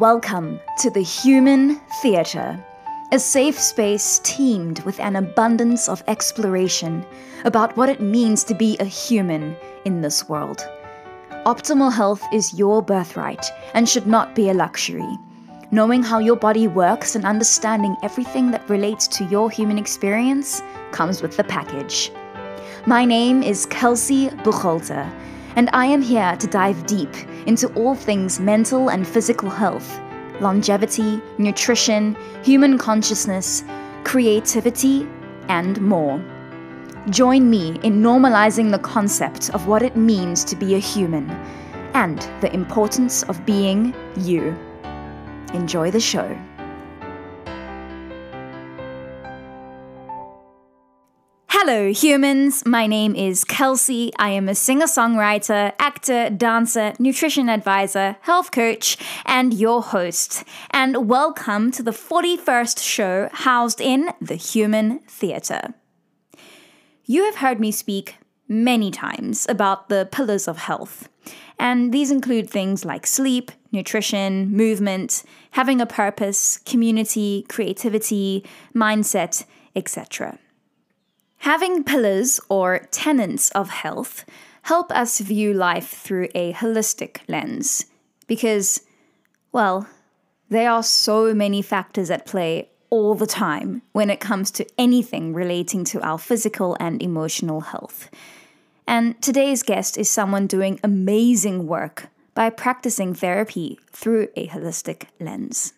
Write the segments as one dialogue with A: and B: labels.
A: Welcome to the Human Theatre, a safe space teemed with an abundance of exploration about what it means to be a human in this world. Optimal health is your birthright and should not be a luxury. Knowing how your body works and understanding everything that relates to your human experience comes with the package. My name is Kelsey Bucholter, and I am here to dive deep into all things mental and physical health, longevity, nutrition, human consciousness, creativity, and more. Join me in normalizing the concept of what it means to be a human and the importance of being you. Enjoy the show. Hello, humans. My name is Kelsey. I am a singer songwriter, actor, dancer, nutrition advisor, health coach, and your host. And welcome to the 41st show housed in the Human Theatre. You have heard me speak many times about the pillars of health. And these include things like sleep, nutrition, movement, having a purpose, community, creativity, mindset, etc. Having pillars or tenets of health help us view life through a holistic lens because, well, there are so many factors at play all the time when it comes to anything relating to our physical and emotional health. And today's guest is someone doing amazing work by practicing therapy through a holistic lens.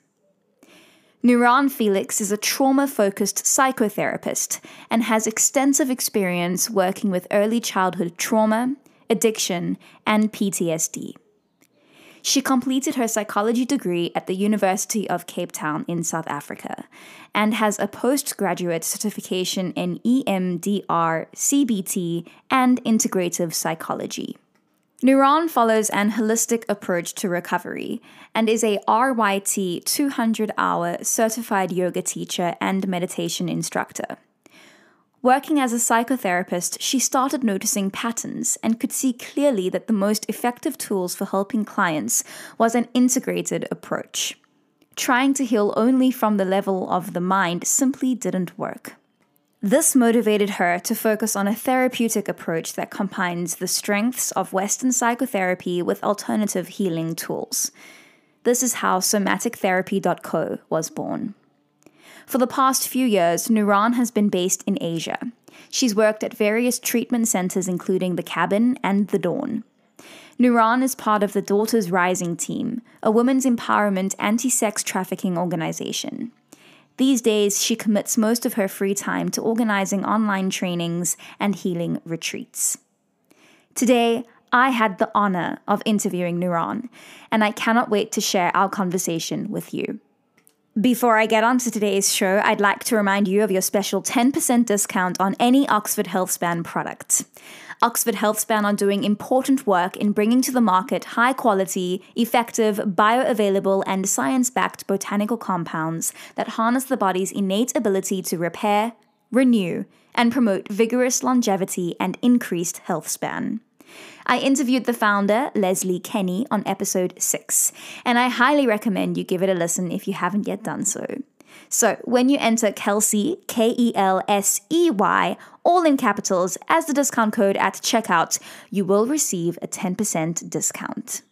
A: Nuraan Felix is a trauma focused psychotherapist and has extensive experience working with early childhood trauma, addiction, and PTSD. She completed her psychology degree at the University of Cape Town in South Africa and has a postgraduate certification in EMDR, CBT, and integrative psychology. Nuraan follows an holistic approach to recovery and is a RYT 200 hour certified yoga teacher and meditation instructor. Working as a psychotherapist, she started noticing patterns and could see clearly that the most effective tools for helping clients was an integrated approach. Trying to heal only from the level of the mind simply didn't work. This motivated her to focus on a therapeutic approach that combines the strengths of Western psychotherapy with alternative healing tools. This is how somatictherapy.co was born. For the past few years, Nuraan has been based in Asia. She's worked at various treatment centers, including the Cabin and the Dawn. Nuraan is part of the Daughters Rising team, a women's empowerment anti sex trafficking organization. These days, she commits most of her free time to organizing online trainings and healing retreats. Today, I had the honor of interviewing Nuraan, and I cannot wait to share our conversation with you. Before I get on to today's show, I'd like to remind you of your special 10% discount on any Oxford HealthSpan product. Oxford HealthSpan are doing important work in bringing to the market high quality, effective, bioavailable, and science backed botanical compounds that harness the body's innate ability to repair, renew, and promote vigorous longevity and increased health span. I interviewed the founder, Leslie Kenny, on episode 6, and I highly recommend you give it a listen if you haven't yet done so. So when you enter Kelsey, K E L S E Y, all in capitals, as the discount code at checkout, you will receive a 10% discount.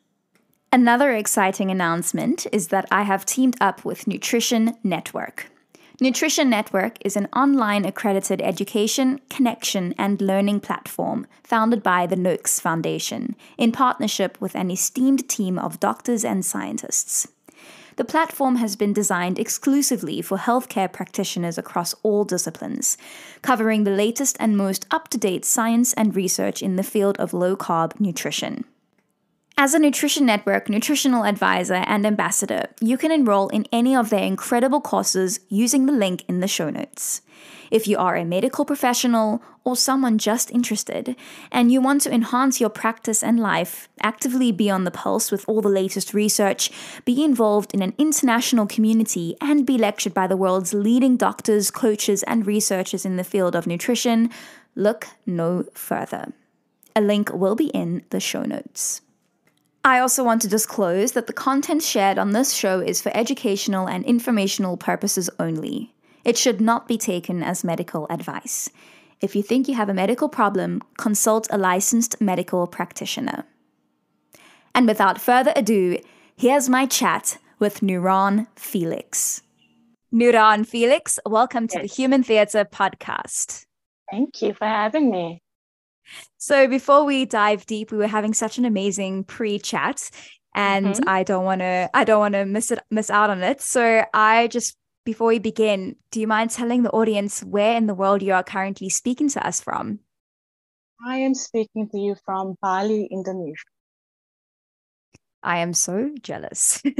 A: Another exciting announcement is that I have teamed up with Nutrition Network. Nutrition Network is an online accredited education, connection, and learning platform founded by the Noakes Foundation in partnership with an esteemed team of doctors and scientists. The platform has been designed exclusively for healthcare practitioners across all disciplines, covering the latest and most up to date science and research in the field of low carb nutrition. As a Nutrition Network nutritional advisor and ambassador, you can enroll in any of their incredible courses using the link in the show notes. If you are a medical professional or someone just interested, and you want to enhance your practice and life, actively be on the pulse with all the latest research, be involved in an international community, and be lectured by the world's leading doctors, coaches, and researchers in the field of nutrition, look no further. A link will be in the show notes. I also want to disclose that the content shared on this show is for educational and informational purposes only. It should not be taken as medical advice. If you think you have a medical problem, consult a licensed medical practitioner. And without further ado, here's my chat with Nuraan Felix. Nuraan Felix, welcome to yes. the Human Theatre podcast.
B: Thank you for having me.
A: So before we dive deep, we were having such an amazing pre-chat and mm-hmm. I don't want to I don't want to miss it miss out on it. So I just before we begin, do you mind telling the audience where in the world you are currently speaking to us from?
B: I am speaking to you from Bali, Indonesia.
A: I am so jealous.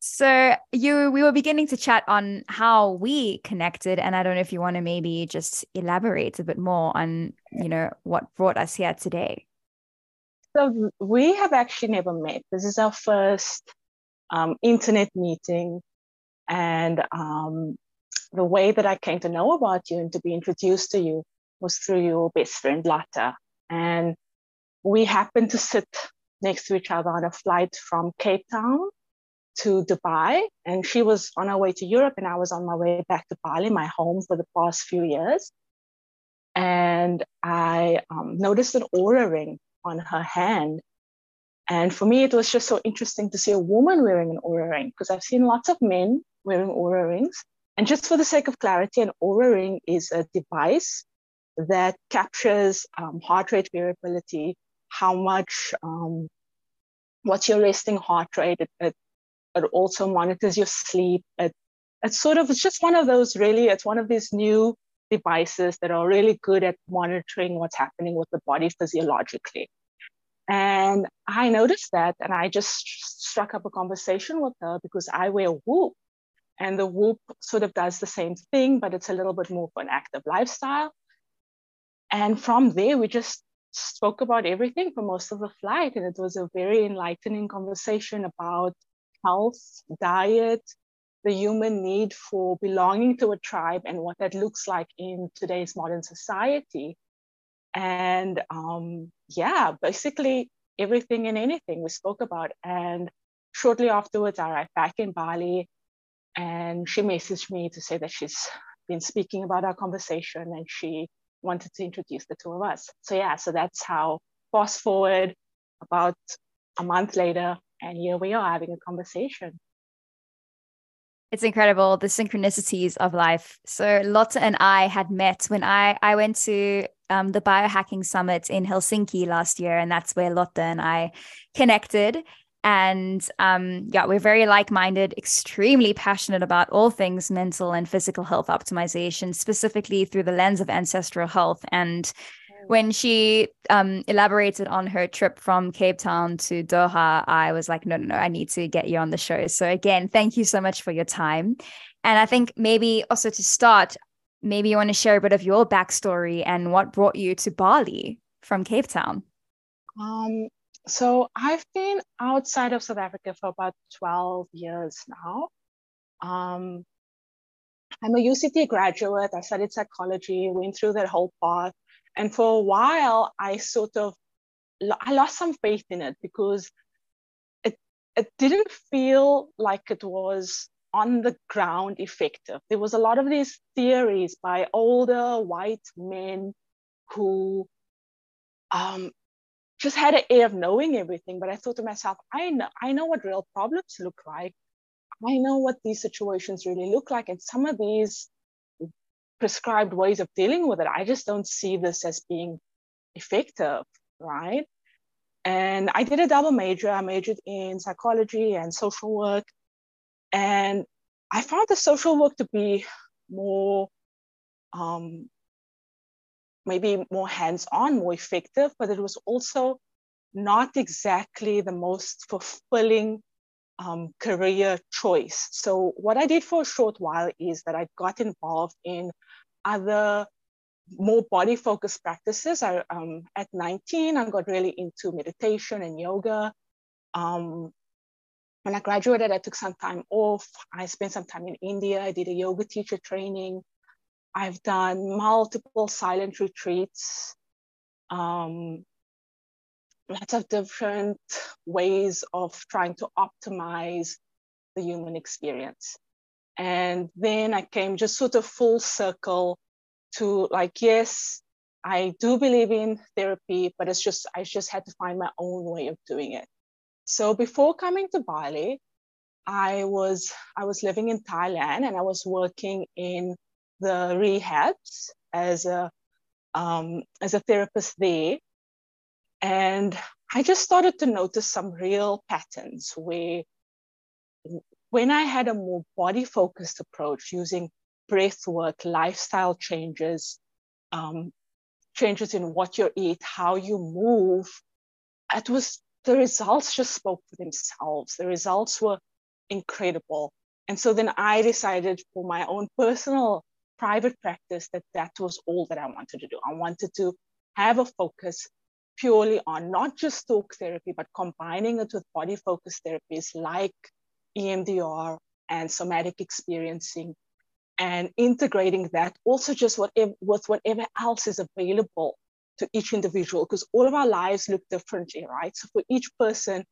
A: So you we were beginning to chat on how we connected and I don't know if you want to maybe just elaborate a bit more on, you know, what brought us here today.
B: So we have actually never met. This is our first um, internet meeting and um, the way that I came to know about you and to be introduced to you was through your best friend Lotta. And we happened to sit next to each other on a flight from Cape Town to Dubai, and she was on her way to Europe, and I was on my way back to Bali, my home for the past few years. And I um, noticed an Oura ring on her hand. And for me, it was just so interesting to see a woman wearing an Oura ring because I've seen lots of men wearing Oura rings. And just for the sake of clarity, an Oura ring is a device that captures um, heart rate variability, how much, um, what's your resting heart rate. It, it it also monitors your sleep. It, it's sort of, it's just one of those really, it's one of these new devices that are really good at monitoring what's happening with the body physiologically. And I noticed that and I just struck up a conversation with her because I wear Whoop. And the Whoop sort of does the same thing, but it's a little bit more for an active lifestyle. And from there, we just spoke about everything for most of the flight. And it was a very enlightening conversation about health, diet, the human need for belonging to a tribe and what that looks like in today's modern society. And um, yeah, basically everything and anything we spoke about. And shortly afterwards, I arrived back in Bali and she messaged me to say that she's been speaking about our conversation and she wanted to introduce the two of us. So yeah, so that's how fast forward about a month later, and here we are having a conversation.
A: It's incredible the synchronicities of life. So Lotta and I had met when I I went to um, the biohacking summit in Helsinki last year, and that's where Lotta and I connected. And um, yeah, we're very like minded, extremely passionate about all things mental and physical health optimization, specifically through the lens of ancestral health. And when she um, elaborated on her trip from Cape Town to Doha, I was like, no, no, no, I need to get you on the show. So, again, thank you so much for your time. And I think maybe also to start, maybe you want to share a bit of your backstory and what brought you to Bali from Cape Town.
B: Um, so, I've been outside of South Africa for about 12 years now. Um, I'm a UCT graduate. I studied psychology, went through that whole path. And for a while, I sort of I lost some faith in it because it it didn't feel like it was on the ground effective. There was a lot of these theories by older white men who um, just had an air of knowing everything. But I thought to myself, I know, I know what real problems look like. I know what these situations really look like. And some of these prescribed ways of dealing with it. I just don't see this as being effective, right? And I did a double major. I majored in psychology and social work. And I found the social work to be more, um, maybe more hands on, more effective, but it was also not exactly the most fulfilling um, career choice. So, what I did for a short while is that I got involved in other more body focused practices. I, um, at 19, I got really into meditation and yoga. Um, when I graduated, I took some time off. I spent some time in India. I did a yoga teacher training. I've done multiple silent retreats. Um, lots of different ways of trying to optimize the human experience. And then I came just sort of full circle to like, yes, I do believe in therapy, but it's just, I just had to find my own way of doing it. So before coming to Bali, I was I was living in Thailand and I was working in the rehabs as a um, as a therapist there, and I just started to notice some real patterns where when I had a more body focused approach using breath work, lifestyle changes, um, changes in what you eat, how you move, it was the results just spoke for themselves. The results were incredible. And so then I decided for my own personal private practice that that was all that I wanted to do. I wanted to have a focus purely on not just talk therapy, but combining it with body focused therapies like EMDR and somatic experiencing and integrating that also just whatever, with whatever else is available to each individual because all of our lives look differently, right? So for each person,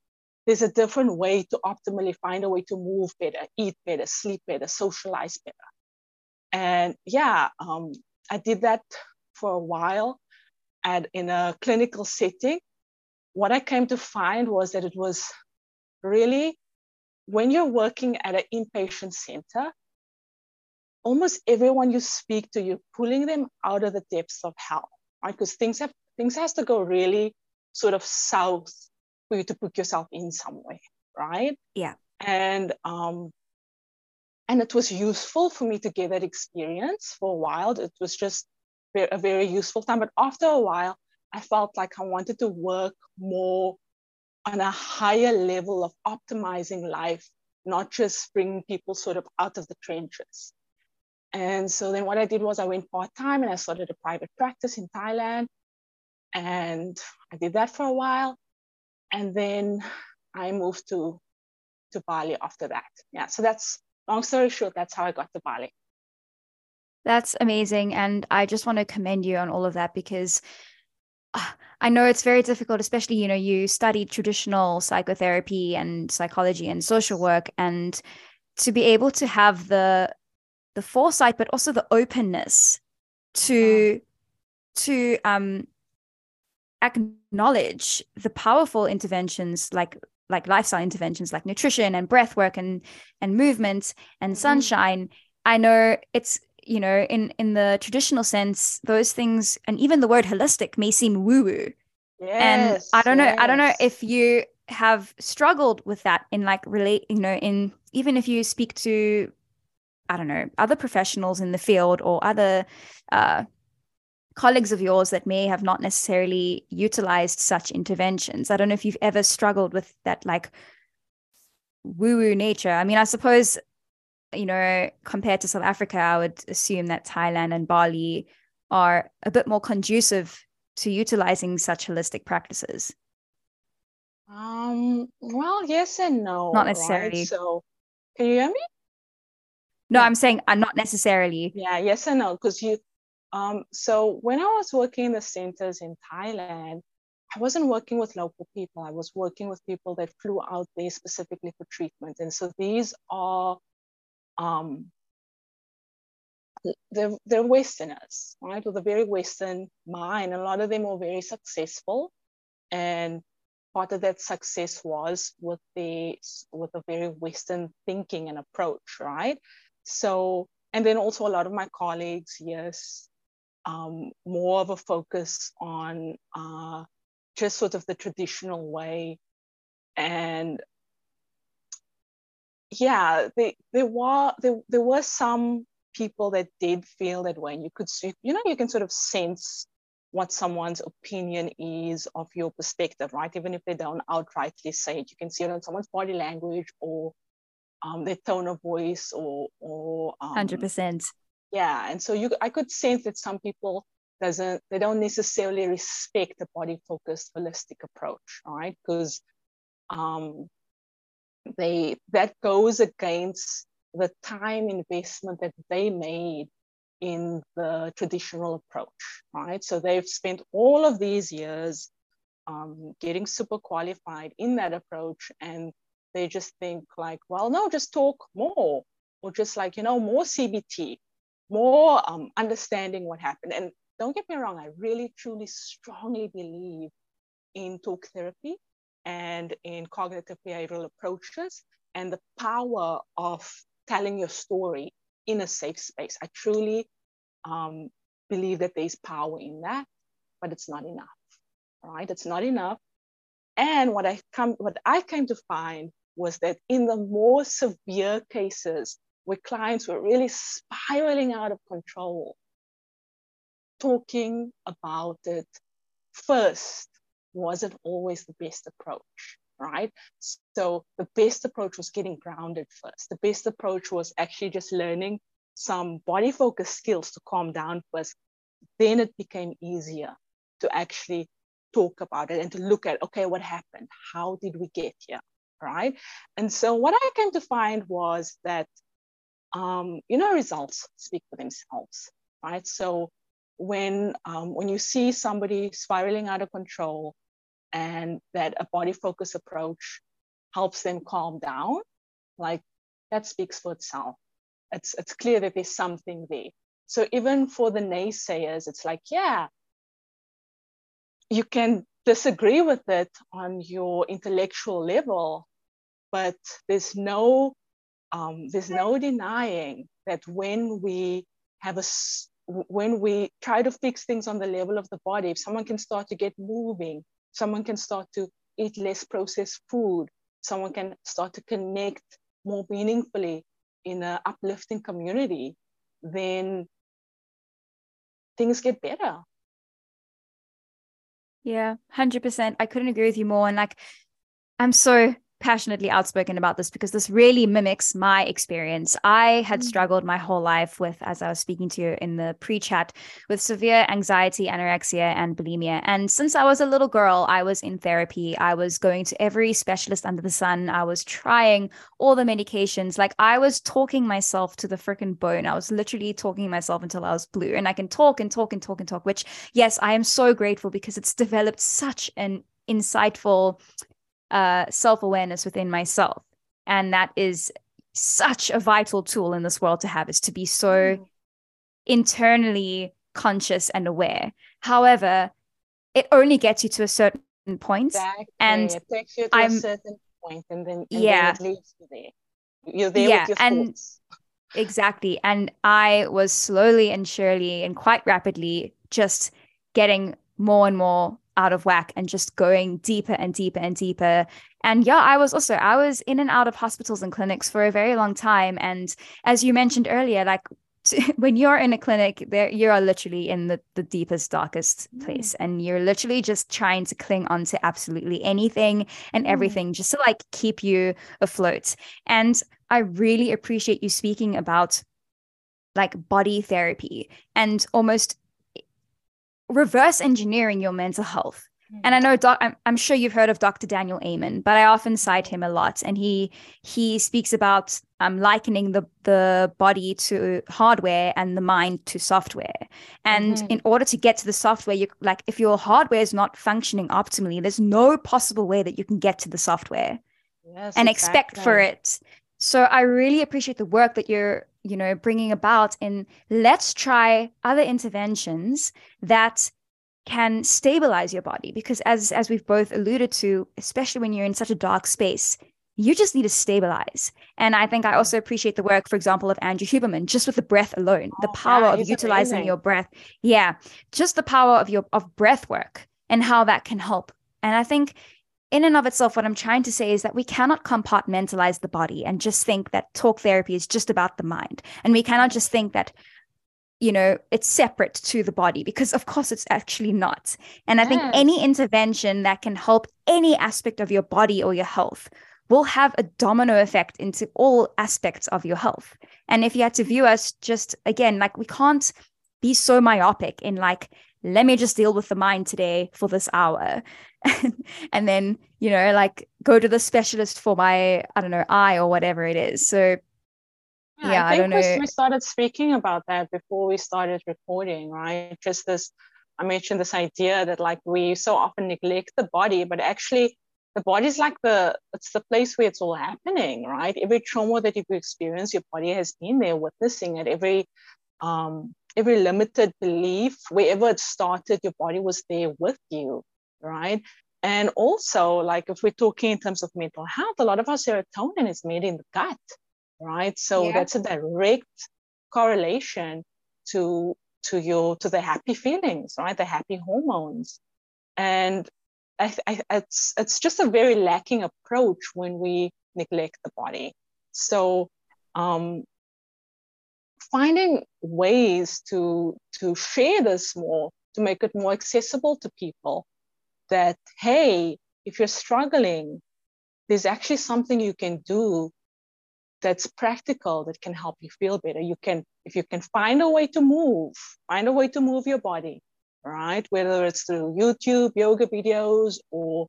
B: there's a different way to optimally find a way to move better, eat better, sleep better, socialize better. And yeah, um, I did that for a while and in a clinical setting. What I came to find was that it was really when you're working at an inpatient center, almost everyone you speak to, you're pulling them out of the depths of hell, right? Because things have things has to go really sort of south for you to put yourself in some way, right?
A: Yeah.
B: And um, and it was useful for me to get that experience for a while. It was just a very useful time. But after a while, I felt like I wanted to work more on a higher level of optimizing life, not just bringing people sort of out of the trenches. And so then what I did was I went part time and I started a private practice in Thailand. And I did that for a while and then I moved to to Bali after that. Yeah, so that's long story short, that's how I got to Bali.
A: That's amazing, and I just want to commend you on all of that because I know it's very difficult, especially you know you studied traditional psychotherapy and psychology and social work, and to be able to have the the foresight, but also the openness to to um acknowledge the powerful interventions like like lifestyle interventions like nutrition and breath work and and movement and mm-hmm. sunshine i know it's you know in in the traditional sense those things and even the word holistic may seem woo woo yes, and i don't yes. know i don't know if you have struggled with that in like relate you know in even if you speak to i don't know other professionals in the field or other uh, colleagues of yours that may have not necessarily utilized such interventions. I don't know if you've ever struggled with that like woo woo nature. I mean, I suppose, you know, compared to South Africa, I would assume that Thailand and Bali are a bit more conducive to utilizing such holistic practices.
B: Um, well, yes and no.
A: Not necessarily.
B: Right? So, can you hear me?
A: No. I'm saying uh, not necessarily.
B: Yeah, yes and no, because you um, so when I was working in the centers in Thailand, I wasn't working with local people. I was working with people that flew out there specifically for treatment. And so these are, um, they're, they're Westerners, right? With a very Western mind. A lot of them were very successful. And part of that success was with the with a very Western thinking and approach, right? So, and then also a lot of my colleagues, yes, um, more of a focus on uh, just sort of the traditional way. And yeah, they, there were there, there were some people that did feel that way. And you could see, you know, you can sort of sense what someone's opinion is of your perspective, right? Even if they don't outrightly say it, you can see it on someone's body language or um, their tone of voice or or
A: um, hundred percent
B: yeah and so you i could sense that some people doesn't they don't necessarily respect the body focused holistic approach right because um they that goes against the time investment that they made in the traditional approach right? So they've spent all of these years um, getting super qualified in that approach and they just think like well no just talk more or just like you know more cbt more um, understanding what happened. And don't get me wrong i really truly strongly believe in talk therapy and in cognitive behavioral approaches and the power of telling your story in a safe space. I truly um, believe that there's power in that, but it's not enough. Right? It's not enough. And what I come, what I came to find was that in the more severe cases where clients were really spiraling out of control, talking about it first wasn't always the best approach, right? So the best approach was getting grounded first. The best approach was actually just learning some body focus skills to calm down first. Then it became easier to actually talk about it and to look at, okay, what happened? How did we get here? Right. And so what I came to find was that, um, you know, results speak for themselves, right? So when um, when you see somebody spiraling out of control and that a body focus approach helps them calm down, like that speaks for itself. It's, it's clear that there's something there. So even for the naysayers, it's like, yeah, you can disagree with it on your intellectual level, but there's no um, there's no denying that when we have a when we try to fix things on the level of the body, if someone can start to get moving, someone can start to eat less processed food, someone can start to connect more meaningfully in an uplifting community, then things get better.
A: Yeah, 100%. I couldn't agree with you more. And like, I'm so passionately outspoken about this because this really mimics my experience. I had mm. struggled my whole life with, as I was speaking to you in the pre chat, with severe anxiety, anorexia, and bulimia. And since I was a little girl, I was in therapy. I was going to every specialist under the sun. I was trying all the medications. Like I was talking myself to the freaking bone. I was literally talking myself until I was blue. And I can talk and talk and talk and talk, which, yes, I am so grateful because it's developed such an insightful uh, self awareness within myself. And that is such a vital tool in this world to have is to be so mm. internally conscious and aware. However, it only gets you to a certain point.
B: Exactly.
A: And
B: it takes you to I'm, a certain point and then, and yeah. Then it leaves you there. You're there yeah, with your and, thoughts.
A: Exactly. And I was slowly and surely and quite rapidly just getting more and more out of whack and just going deeper and deeper and deeper. And yeah, I was also I was in and out of hospitals and clinics for a very long time. And as you mentioned earlier, like when you're in a clinic, there you are literally in the, the deepest, darkest mm. place. And you're literally just trying to cling on to absolutely anything and mm. everything just to like keep you afloat. And I really appreciate you speaking about like body therapy and almost reverse engineering your mental health. And I know doc, I'm, I'm sure you've heard of Dr. Daniel Amen, but I often cite him a lot, and he he speaks about um, likening the the body to hardware and the mind to software. And mm-hmm. in order to get to the software, you like if your hardware is not functioning optimally, there's no possible way that you can get to the software yes, and exactly. expect for it. So I really appreciate the work that you're you know bringing about in let's try other interventions that can stabilize your body because as as we've both alluded to especially when you're in such a dark space you just need to stabilize. And i think i mm. also appreciate the work for example of andrew huberman just with the breath alone the oh, power of utilizing amazing. your breath. Yeah just the power of your of breath work and how that can help. And i think in and of itself, what I'm trying to say is that we cannot compartmentalize the body and just think that talk therapy is just about the mind. And we cannot just think that, you know, it's separate to the body because, of course, it's actually not. And I think mm. any intervention that can help any aspect of your body or your health will have a domino effect into all aspects of your health. And if you had to view us just again, like we can't be so myopic in like, let me just deal with the mind today for this hour and then you know like go to the specialist for my i don't know eye or whatever it is so
B: yeah, yeah I, I, don't know we started speaking about that before we started recording right just this I mentioned this idea that like we so often neglect the body, but actually the body is like the it's the place where it's all happening, right? Every trauma that you've experienced, your body has been there witnessing it. Every um, every limited belief, wherever it started, your body was there with you, right? And also, like if we're talking in terms of mental health, a lot of our serotonin is made in the gut, right? So yeah. that's a direct correlation to to your to the happy feelings, right? The happy hormones, and I, I, it's it's just a very lacking approach when we neglect the body. So um, finding ways to to share this more, to make it more accessible to people, that, hey, if you're struggling, there's actually something you can do that's practical that can help you feel better. You can, if you can find a way to move, find a way to move your body, right? Whether it's through YouTube, yoga videos, or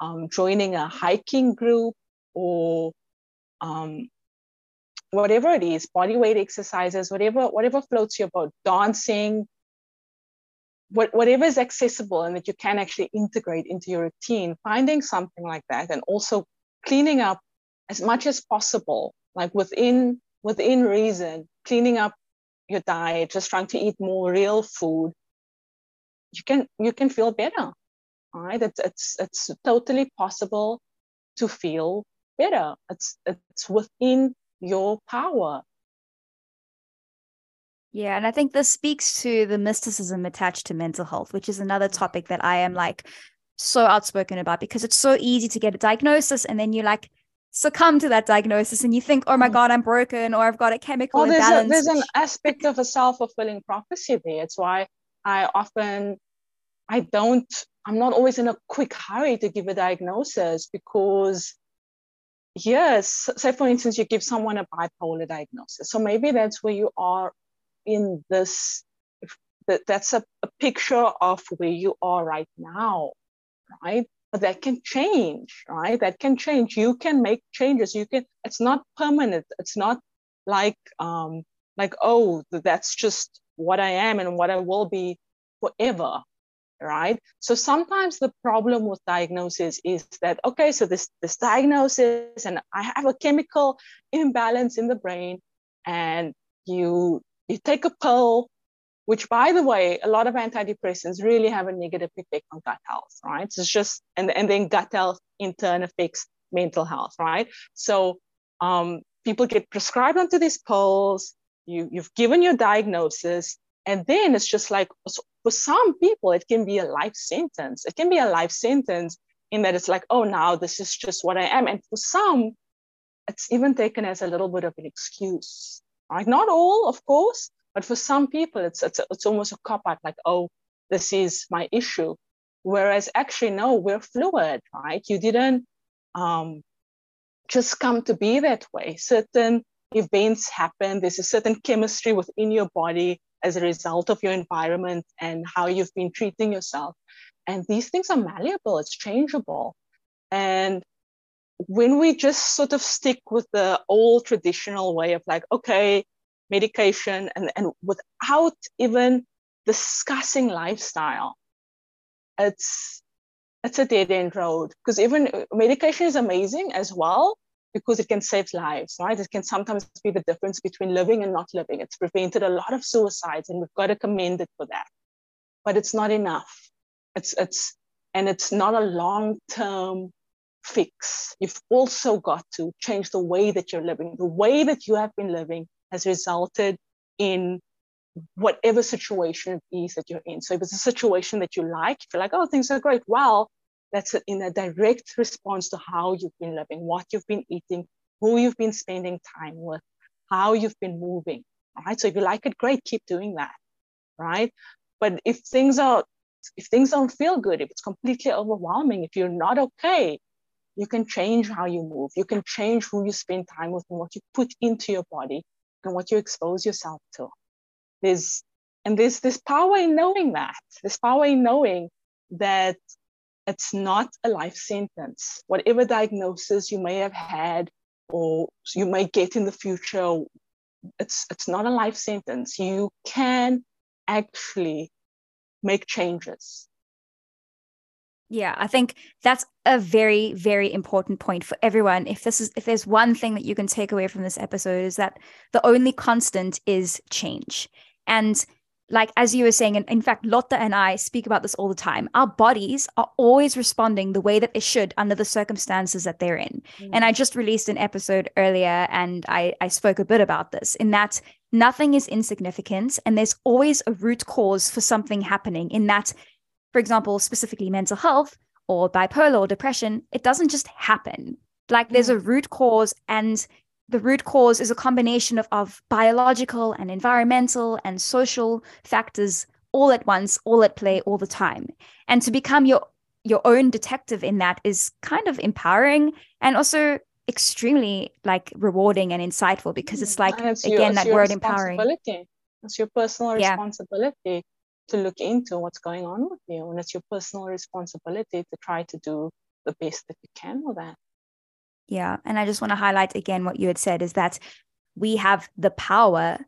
B: um, joining a hiking group, or um, whatever it is, body weight exercises, whatever, whatever floats your boat, dancing, what, whatever is accessible and that you can actually integrate into your routine, finding something like that, and also cleaning up as much as possible, like within within reason, cleaning up your diet, just trying to eat more real food, you can you can feel better. All right, it's it's it's totally possible to feel better. It's it's within your power.
A: Yeah, and I think this speaks to the mysticism attached to mental health, which is another topic that I am like so outspoken about because it's so easy to get a diagnosis and then you like succumb to that diagnosis and you think, oh my mm. God, I'm broken or I've got a chemical well,
B: there's
A: imbalance.
B: A, there's an aspect of a self-fulfilling prophecy there. It's why I often I don't, I'm not always in a quick hurry to give a diagnosis because yes, say for instance, you give someone a bipolar diagnosis. So maybe that's where you are in this that, that's a, a picture of where you are right now right? But that can change right? That can change. You can make changes. You can it's not permanent. It's not like um like oh that's just what i am and what i will be forever right so sometimes the problem with diagnosis is that okay so this this diagnosis and i have a chemical imbalance in the brain and you you take a pill, which by the way, a lot of antidepressants really have a negative effect on gut health, right? So it's just, and, and then gut health in turn affects mental health, right? So um, people get prescribed onto these pills, you, you've given your diagnosis, and then it's just like, for some people, it can be a life sentence. It can be a life sentence in that it's like, oh, now this is just what I am. And for some, it's even taken as a little bit of an excuse right? Not all, of course, but for some people, it's, it's, it's almost a cop out like, oh, this is my issue. Whereas actually, no, we're fluid, right? You didn't um, just come to be that way. Certain events happen, there's a certain chemistry within your body as a result of your environment and how you've been treating yourself. And these things are malleable, it's changeable. And when we just sort of stick with the old traditional way of like, okay, medication, and, and without even discussing lifestyle, it's it's a dead end road because even medication is amazing as well because it can save lives, right? It can sometimes be the difference between living and not living. It's prevented a lot of suicides, and we've got to commend it for that. But it's not enough. It's it's and it's not a long term fix. You've also got to change the way that you're living. The way that you have been living has resulted in whatever situation it is that you're in. So if it's a situation that you like, if you're like, oh, things are great, well, that's in a direct response to how you've been living, what you've been eating, who you've been spending time with, how you've been moving. Right. So if you like it, great, keep doing that. Right. But if things are if things don't feel good, if it's completely overwhelming, if you're not okay, you can change how you move. You can change who you spend time with and what you put into your body and what you expose yourself to. There's and there's this power in knowing that. There's power in knowing that it's not a life sentence. Whatever diagnosis you may have had or you may get in the future, it's it's not a life sentence. You can actually make changes.
A: Yeah, I think that's a very, very important point for everyone. If this is if there's one thing that you can take away from this episode is that the only constant is change. And like as you were saying, and in fact, Lotta and I speak about this all the time. Our bodies are always responding the way that they should under the circumstances that they're in. Mm. And I just released an episode earlier and I, I spoke a bit about this in that nothing is insignificant and there's always a root cause for something happening in that, for example, specifically mental health or bipolar or depression, it doesn't just happen. Like there's a mm. root cause and the root cause is a combination of, of biological and environmental and social factors all at once, all at play, all the time. And to become your your own detective in that is kind of empowering and also extremely like rewarding and insightful because it's mm, like it's again your, that word empowering.
B: It's your personal yeah. responsibility to look into what's going on with you, and it's your personal responsibility to try to do the best that you can with that.
A: Yeah. And I just want to highlight again what you had said is that we have the power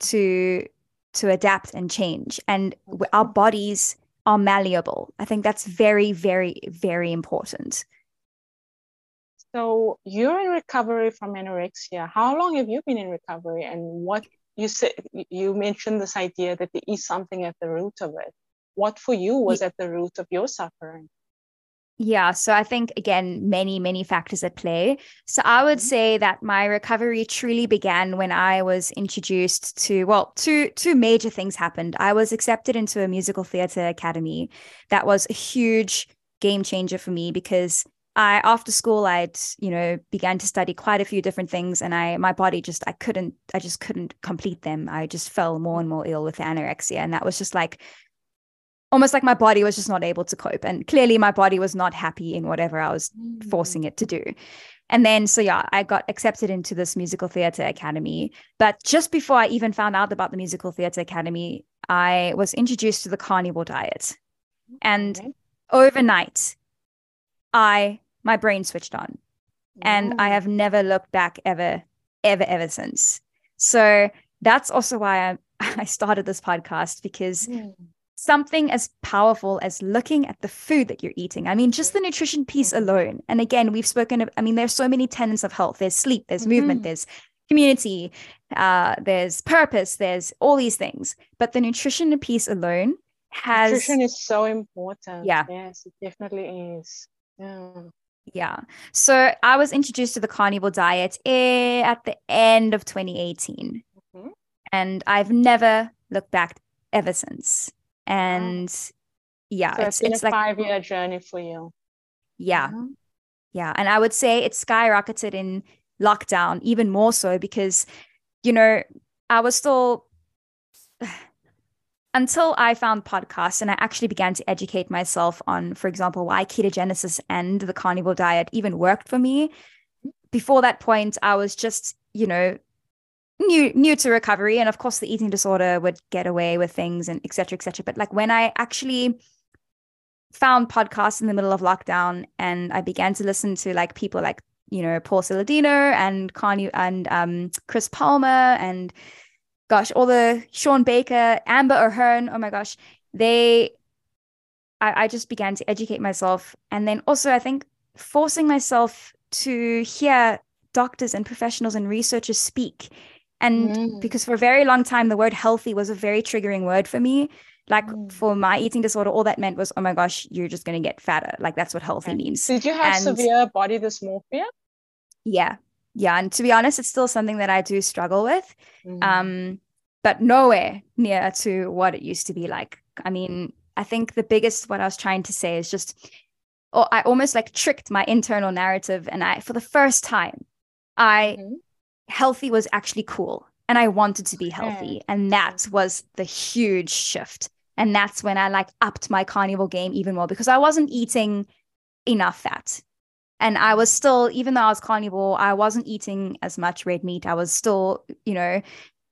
A: to to adapt and change and our bodies are malleable. I think that's very very very important.
B: So you're in recovery from anorexia. How long have you been in recovery and what you said you mentioned this idea that there is something at the root of it. What for you was at the root of your suffering?
A: Yeah, so I think again, many, many factors at play. So I would mm-hmm. say that my recovery truly began when I was introduced to, well, two two major things happened. I was accepted into a musical theater academy. That was a huge game changer for me because I after school I'd, you know, began to study quite a few different things and I my body just I couldn't I just couldn't complete them. I just fell more and more ill with anorexia and that was just like almost like my body was just not able to cope. And clearly, my body was not happy in whatever I was mm. forcing it to do. And then, so yeah, I got accepted into this musical theater academy. But just before I even found out about the musical theater academy, I was introduced to the carnivore diet. And okay. overnight, I my brain switched on. And I have never looked back ever, ever, ever since. So that's also why I, I started this podcast because mm something as powerful as looking at the food that you're eating. I mean, just the nutrition piece mm-hmm. alone. And again, we've spoken of, I mean, there's so many tenets of health. There's sleep, there's mm-hmm. movement, there's community, uh, there's purpose, there's all these things. But the nutrition piece alone has
B: nutrition is so important. Yeah. Yes, it definitely is. Yeah.
A: Yeah. So I was introduced to the carnivore diet eh, at the end of 2018. Mm-hmm. And I've never looked back ever since and yeah
B: so it's, it's, it's a like five year journey for you.
A: Yeah. Mm-hmm. yeah. And i would say it skyrocketed in lockdown even more so because you know i was still until i found podcasts and i actually began to educate myself on for example why ketogenesis and the carnivore diet even worked for me. Before that point i was just you know new new to recovery and of course the eating disorder would get away with things and etc etc but like when i actually found podcasts in the middle of lockdown and i began to listen to like people like you know paul saladino and Kanye and um chris palmer and gosh all the shawn baker amber o'hearn oh my gosh they I, I just began to educate myself. And then also i think forcing myself to hear doctors and professionals and researchers speak and mm. because for a very long time, the word healthy was a very triggering word for me. Like mm. for my eating disorder, all that meant was, oh my gosh, you're just going to get fatter. Like that's what healthy okay. means.
B: Did you have and, severe body dysmorphia?
A: Yeah. Yeah. And to be honest, it's still something that I do struggle with. Mm. Um, but nowhere near to what it used to be like. I mean, I think the biggest what I was trying to say is just oh, I almost like tricked my internal narrative and I for the first time I mm-hmm healthy was actually cool and I wanted to be healthy. And that was the huge shift. And that's when I like upped my carnivore game even more because I wasn't eating enough fat. And I was still, even though I was carnivore, I wasn't eating as much red meat. I was still, you know,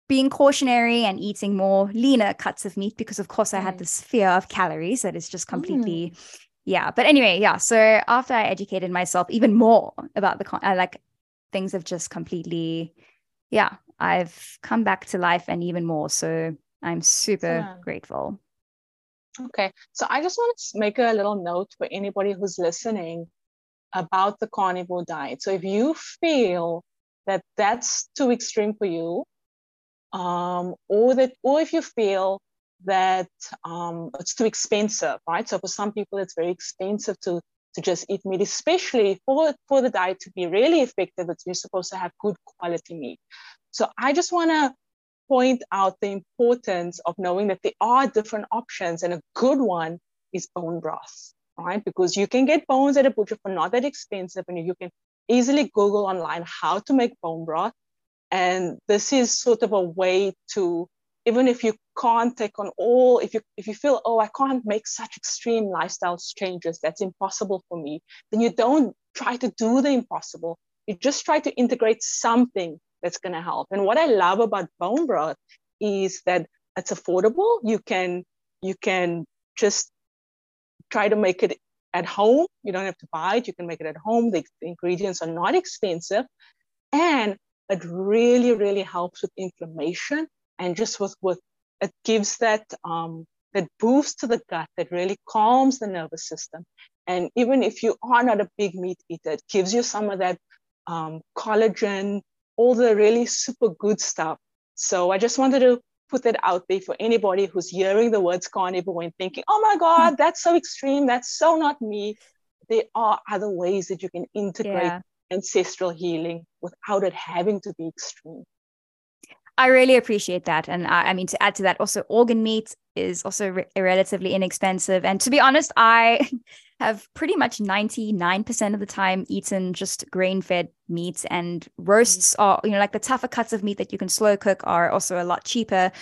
A: being cautionary and eating more leaner cuts of meat because, of course, I had this fear of calories that is just completely, mm. yeah. But anyway, yeah. So after I educated myself even more about the, I like things have just completely, yeah, I've come back to life and even more. So I'm super yeah. grateful.
B: Okay, so I just want to make a little note for anybody who's listening about the carnivore diet. So if you feel that that's too extreme for you, um, or that, or if you feel that um, it's too expensive, right? So for some people, it's very expensive to to just eat meat, especially for for the diet to be really effective. It's you're supposed to have good quality meat. So I just want to point out the importance of knowing that there are different options, and a good one is bone broth, right? Because you can get bones at a butcher for not that expensive, and you can easily Google online how to make bone broth. And this is sort of a way to, even if you can't take on all, if you if you feel, oh, I can't make such extreme lifestyle changes, that's impossible for me, then you don't try to do the impossible. You just try to integrate something that's going to help. And what I love about bone broth is that it's affordable. You can you can just try to make it at home. You don't have to buy it. You can make it at home. The, the ingredients are not expensive, and it really really helps with inflammation and just with with it gives that um, that boost to the gut that really calms the nervous system. And even if you are not a big meat eater, it gives you some of that um, collagen, all the really super good stuff. So I just wanted to put that out there for anybody who's hearing the words carnivore and thinking, oh my God, hmm. that's so extreme. That's so not me. There are other ways that you can integrate yeah. ancestral healing without it having to be extreme.
A: I really appreciate that. And I, I, mean, to add to that, also organ meat is also re- relatively inexpensive. And to be honest, I have pretty much 99% of the time eaten just grain fed meat and roasts mm. are, you know, like the tougher cuts of meat that you can slow cook are also a lot cheaper.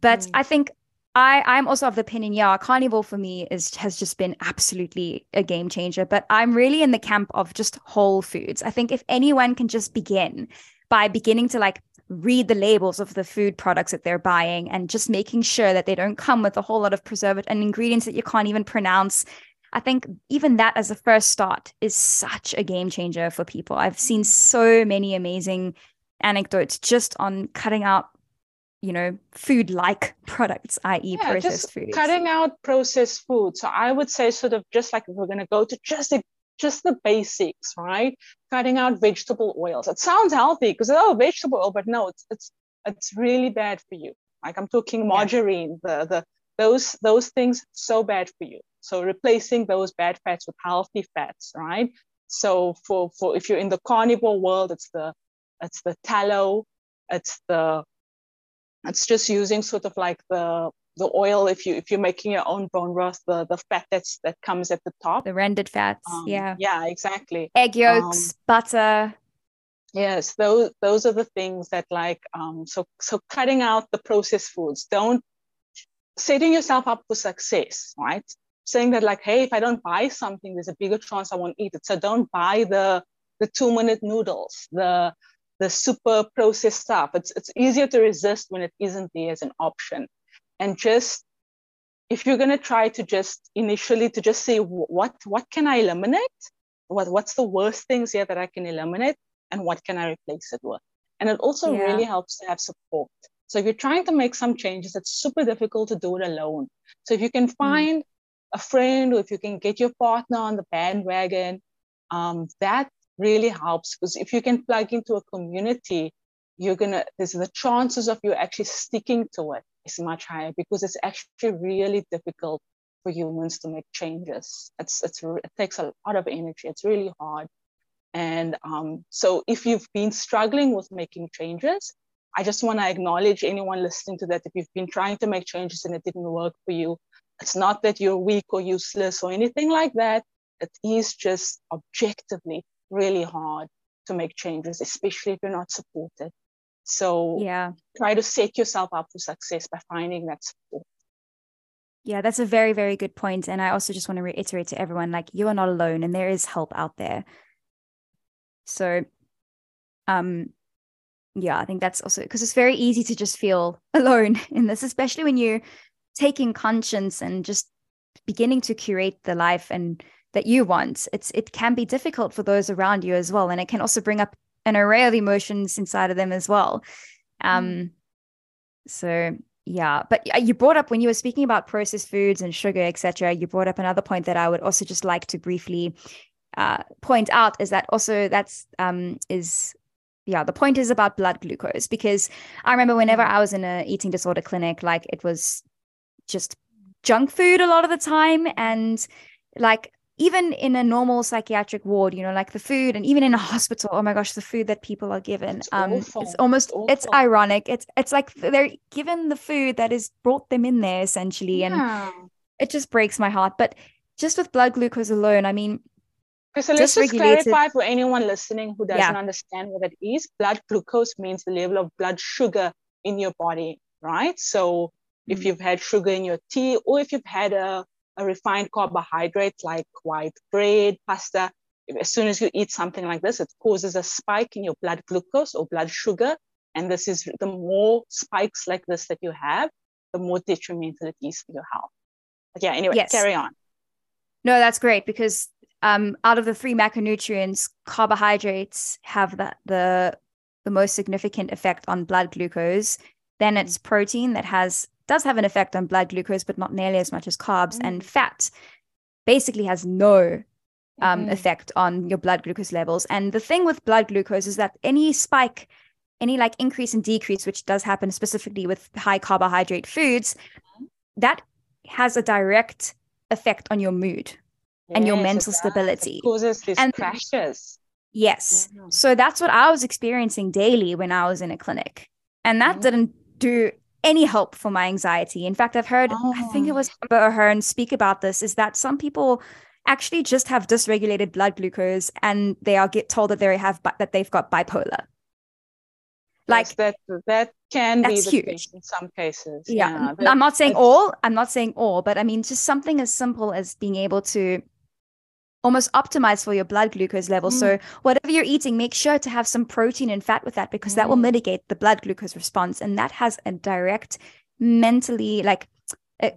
A: But mm. I think I, I'm also of the opinion, yeah, carnivore for me is has just been absolutely a game changer. But I'm really in the camp of just whole foods. I think if anyone can just begin by beginning to like read the labels of the food products that they're buying and just making sure that they don't come with a whole lot of preservative and ingredients that you can't even pronounce. I think even that as a first start is such a game changer for people. I've seen so many amazing anecdotes just on cutting out you know food like products i.e yeah, processed food
B: cutting out processed food so i would say sort of just like if we're going to go to just a just the basics, right? Cutting out vegetable oils. It sounds healthy because oh, vegetable oil, but no, it's it's it's really bad for you. Like I'm talking margarine, yeah. the the those those things so bad for you. So replacing those bad fats with healthy fats, right? So for for if you're in the carnivore world, it's the it's the tallow, it's the it's just using sort of like the the oil if you if you're making your own bone broth the the fat that's that comes at the top.
A: The rendered fats
B: um,
A: yeah.
B: yeah exactly.
A: Egg yolks um, butter.
B: yes those those are the things that like um so so cutting out the processed foods. Don't setting yourself up for success right? Saying that like hey if i don't buy something there's a bigger chance i won't eat it. So don't buy the the two minute noodles the the super processed stuff. It's it's easier to resist when it isn't there as an option and just if you're going to try to just initially to just say what what can i eliminate what what's the worst things here that i can eliminate and what can i replace it with and it also yeah. really helps to have support so if you're trying to make some changes it's super difficult to do it alone so if you can hmm. find mm. a friend or if you can get your partner on the bandwagon um, that really helps because if you can plug into a community you're gonna there's the chances of you actually sticking to it is much higher because it's actually really difficult for humans to make changes. It's, it's, it takes a lot of energy. It's really hard. And um, so if you've been struggling with making changes, I just want to acknowledge anyone listening to that. If you've been trying to make changes and it didn't work for you, it's not that you're weak or useless or anything like that. It is just objectively really hard to make changes, especially if you're not supported. So
A: yeah,
B: try to set yourself up for success by finding that support.
A: Yeah, that's a very, very good point. And I also just want to reiterate to everyone like you are not alone and there is help out there. So um yeah, I think that's also because it's very easy to just feel alone in this, especially when you're taking conscience and just beginning to curate the life and that you want. It's it can be difficult for those around you as well. And it can also bring up an array of emotions inside of them as well. Um, mm. so yeah, but you brought up when you were speaking about processed foods and sugar, etc. You brought up another point that I would also just like to briefly uh, point out is that also that's um, is yeah the point is about blood glucose because I remember whenever mm. I was in a eating disorder clinic, like it was just junk food a lot of the time, and like even in a normal psychiatric ward, you know, like the food and even in a hospital, oh my gosh, the food that people are given. It's um it's almost it's, it's, ironic. It's it's like they're given the food that is brought them in there essentially. Yeah. And it just breaks my heart. But just with blood glucose alone, I mean
B: Okay, so let's just clarify for anyone listening who doesn't yeah. understand what it is. Blood glucose means the level of blood sugar in your body, right? So mm-hmm. if mm. you've had sugar in your tea or if you've had a refined carbohydrate like white bread, pasta, as soon as you eat something like this, it causes a spike in your blood glucose or blood sugar. And this is the more spikes like this that you have, the more detrimental it is for your health. But yeah, anyway, yes. carry on.
A: No, that's great because um, out of the three macronutrients, carbohydrates have the, the the most significant effect on blood glucose. Then mm. it's protein that has does have an effect on blood glucose, but not nearly as much as carbs. Mm. And fat basically has no um, mm-hmm. effect on your blood glucose levels. And the thing with blood glucose is that any spike, any like increase and decrease, which does happen specifically with high carbohydrate foods, mm-hmm. that has a direct effect on your mood and your mental stability.
B: It causes these and, crashes.
A: Yes. Mm-hmm. So that's what I was experiencing daily when I was in a clinic. And that mm-hmm. didn't do any help for my anxiety. In fact, I've heard, oh. I think it oh. was oh. Amber O'Hearn speak about this, is that some people actually just have dysregulated blood glucose and they are get told that they have that they've got bipolar.
B: Like yes, that that can be the huge. case in some cases.
A: Yeah. yeah I'm not saying all, I'm not saying all, but I mean just something as simple as being able to almost optimize for your blood glucose level. Mm. So whatever you're eating, make sure to have some protein and fat with that because mm. that will mm. mitigate the blood glucose response. And that has a direct mentally like a,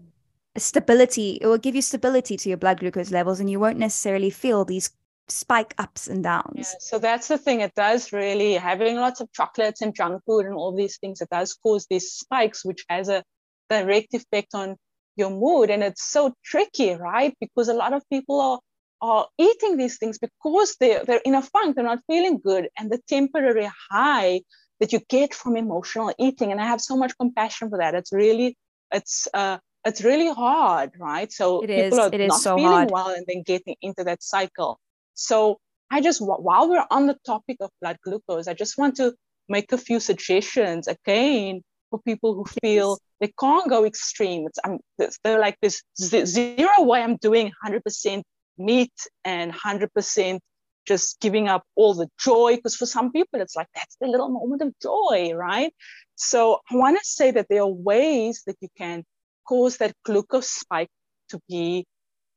A: a stability. It will give you stability to your blood glucose levels and you won't necessarily feel these spike ups and downs. Yeah,
B: so that's the thing. It does really having lots of chocolates and junk food and all these things, it does cause these spikes, which has a direct effect on your mood. And it's so tricky, right? Because a lot of people are are eating these things because they're, they're in a funk, they're not feeling good, and the temporary high that you get from emotional eating. And I have so much compassion for that. It's really, it's uh, it's really hard, right? So
A: it
B: people
A: is, are not so
B: feeling
A: hard.
B: well and then getting into that cycle. So I just, while we're on the topic of blood glucose, I just want to make a few suggestions again for people who feel they can't go extreme. It's, I'm, they're like this zero way I'm doing 100% meat and 100% just giving up all the joy because for some people it's like that's the little moment of joy right? So i want to say that there are ways that you can cause that glucose spike to be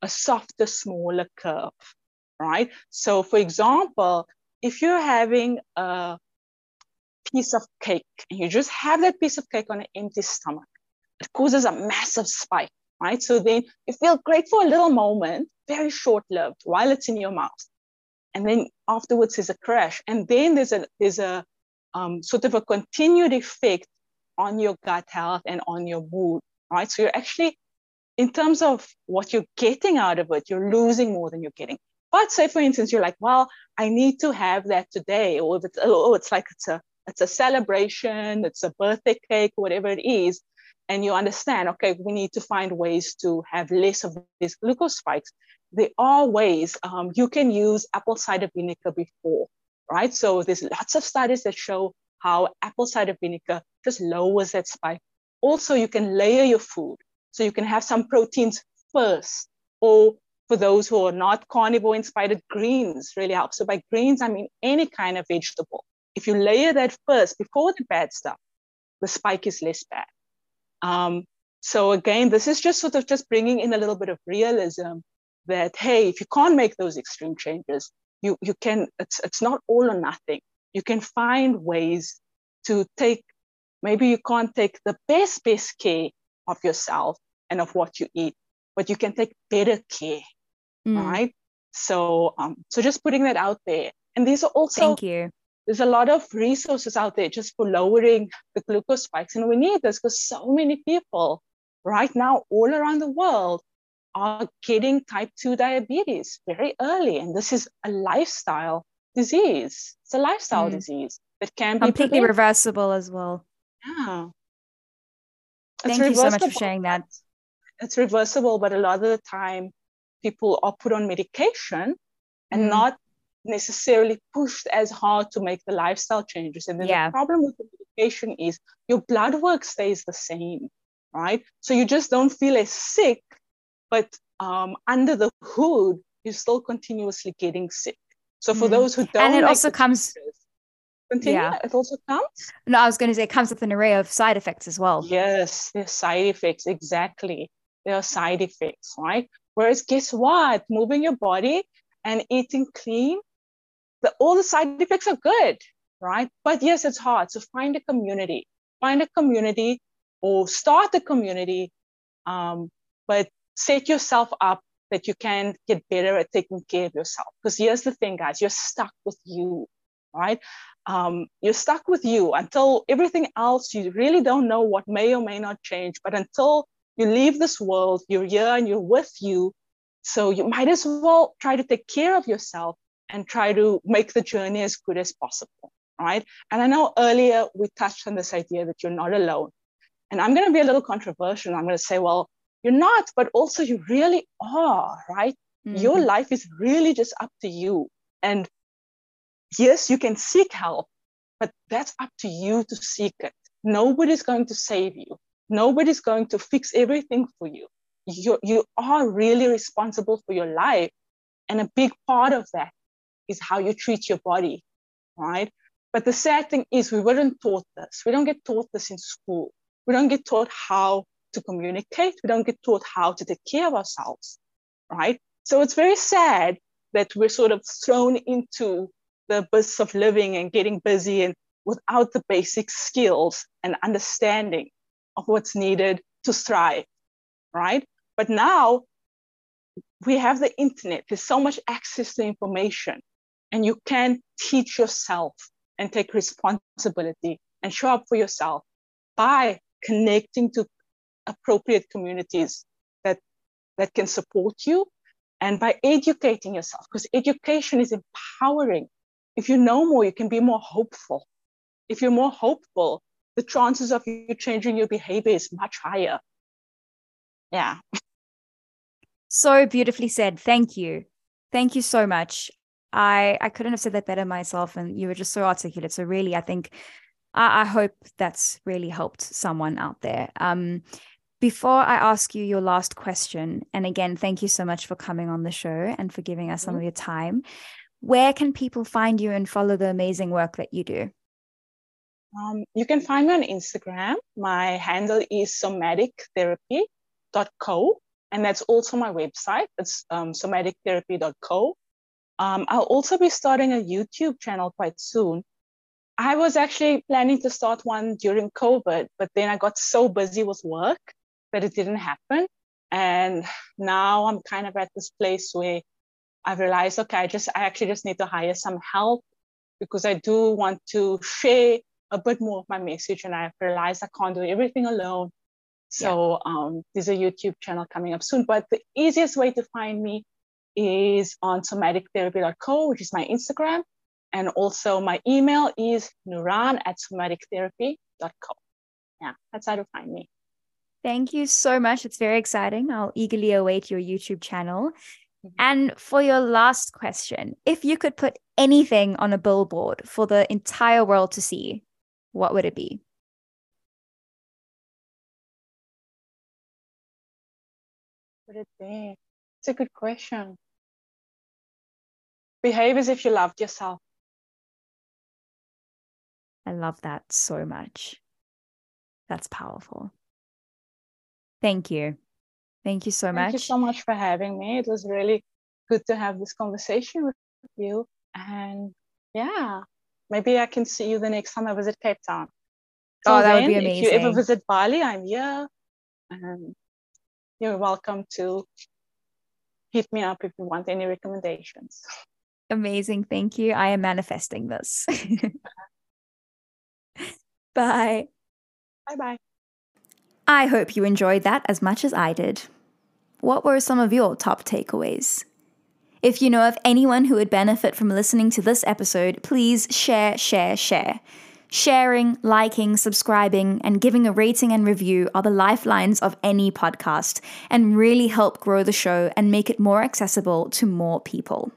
B: a softer smaller curve right? So for example if you're having a piece of cake and you just have that piece of cake on an empty stomach it causes a massive spike right? So then you feel great for a little moment, very short lived while it's in your mouth. And then afterwards there's a crash. And then there's a, there's a um, sort of a continued effect on your gut health and on your mood, right? So you're actually, in terms of what you're getting out of it, you're losing more than you're getting. But say, for instance, you're like, well, I need to have that today, or if it's, oh, it's like it's a it's a celebration, it's a birthday cake, whatever it is and you understand, okay, we need to find ways to have less of these glucose spikes, there are ways um, you can use apple cider vinegar before, right? So there's lots of studies that show how apple cider vinegar just lowers that spike. Also, you can layer your food. So you can have some proteins first, or for those who are not carnivore inspired, greens really help. So by greens, I mean any kind of vegetable. If you layer that first before the bad stuff, the spike is less bad. Um, so again, this is just sort of just bringing in a little bit of realism that hey, if you can't make those extreme changes, you you can. It's it's not all or nothing. You can find ways to take. Maybe you can't take the best best care of yourself and of what you eat, but you can take better care, mm. right? So um, so just putting that out there. And these are also
A: thank you.
B: There's a lot of resources out there just for lowering the glucose spikes. And we need this because so many people right now all around the world are getting type 2 diabetes very early. And this is a lifestyle disease. It's a lifestyle mm. disease that can
A: be completely prevented. reversible as well.
B: Yeah.
A: Thank you so much for sharing that.
B: It's reversible, but a lot of the time people are put on medication and mm. not necessarily pushed as hard to make the lifestyle changes. And then yeah. the problem with the medication is your blood work stays the same, right? So you just don't feel as sick, but um, under the hood, you're still continuously getting sick. So for mm. those who don't,
A: and it also comes.
B: Continue. Yeah. It also comes.
A: No, I was going to say it comes with an array of side effects as well.
B: Yes, there's side effects. Exactly, there are side effects, right? Whereas, guess what? Moving your body and eating clean the, all the side effects are good, right? But yes, it's hard. So find a community, find a community or start a community, um, but set yourself up that you can get better at taking care of yourself. Because here's the thing, guys, you're stuck with you, right? Um, you're stuck with you until everything else, you really don't know what may or may not change. But until you leave this world, you're here and you're with you. So you might as well try to take care of yourself and try to make the journey as good as possible, right? And I know earlier we touched on this idea that you're not alone. And I'm going to be a little controversial. I'm going to say, well, you're not, but also you really are, right? Mm-hmm. Your life is really just up to you. And yes, you can seek help, but that's up to you to seek it. Nobody's going to save you. Nobody's going to fix everything for you. You, you are really responsible for your life. And a big part of that is how you treat your body, right? But the sad thing is, we weren't taught this. We don't get taught this in school. We don't get taught how to communicate. We don't get taught how to take care of ourselves, right? So it's very sad that we're sort of thrown into the business of living and getting busy and without the basic skills and understanding of what's needed to thrive, right? But now we have the internet. There's so much access to information and you can teach yourself and take responsibility and show up for yourself by connecting to appropriate communities that that can support you and by educating yourself. Because education is empowering. If you know more you can be more hopeful. If you're more hopeful the chances of you changing your behavior is much higher. Yeah.
A: So beautifully said. Thank you. Thank you so much I I couldn't have said that better myself, and you were just so articulate. So really, I think I, I hope that's really helped someone out there. Um, before I ask you your last question, and again, thank you so much for coming on the show and for giving us mm-hmm. some of your time. Where can people find you and follow the amazing work that you do?
B: Um, you can find me on Instagram. My handle is somatictherapy.co, and that's also my website. It's um, somatictherapy.co. Um, I'll also be starting a YouTube channel quite soon. I was actually planning to start one during COVID, but then I got so busy with work that it didn't happen. And now I'm kind of at this place where I've realized, okay, I just, I actually just need to hire some help because I do want to share a bit more of my message. And I've realized I can't do everything alone. So yeah. um, there's a YouTube channel coming up soon. But the easiest way to find me is on somatictherapy.co, which is my Instagram. And also my email is nuraan at somatictherapy.co. Yeah, that's how to find me.
A: Thank you so much. It's very exciting. I'll eagerly await your YouTube channel. Mm-hmm. And for your last question, if you could put anything on a billboard for the entire world to see, what would it be?
B: What would it be? It's a good question. Behave as if you loved yourself.
A: I love that so much. That's powerful. Thank you. Thank you so
B: Thank
A: much.
B: Thank you so much for having me. It was really good to have this conversation with you. And yeah, maybe I can see you the next time I visit Cape Town.
A: oh, that then, would be amazing.
B: If you ever visit Bali, I'm here. And you're welcome to hit me up if you want any recommendations.
A: Amazing. Thank you. I am manifesting this. Bye.
B: Bye bye.
A: I hope you enjoyed that as much as I did. What were some of your top takeaways? If you know of anyone who would benefit from listening to this episode, please share, share, share. Sharing, liking, subscribing, and giving a rating and review are the lifelines of any podcast and really help grow the show and make it more accessible to more people.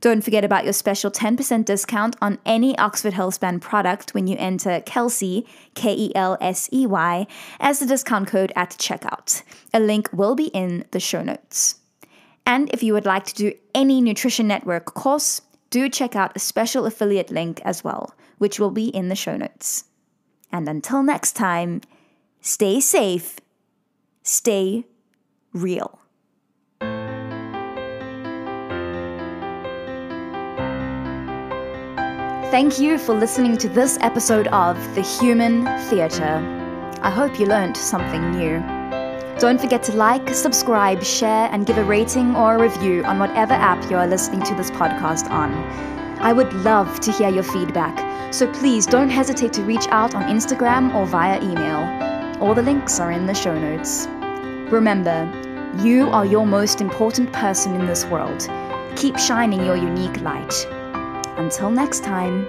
A: Don't forget about your special 10% discount on any Oxford Healthspan product when you enter Kelsey, K E L S E Y, as the discount code at checkout. A link will be in the show notes. And if you would like to do any Nutrition Network course, do check out a special affiliate link as well, which will be in the show notes. And until next time, stay safe, stay real. Thank you for listening to this episode of The Human Theatre. I hope you learned something new. Don't forget to like, subscribe, share, and give a rating or a review on whatever app you are listening to this podcast on. I would love to hear your feedback, so please don't hesitate to reach out on Instagram or via email. All the links are in the show notes. Remember, you are your most important person in this world. Keep shining your unique light. Until next time.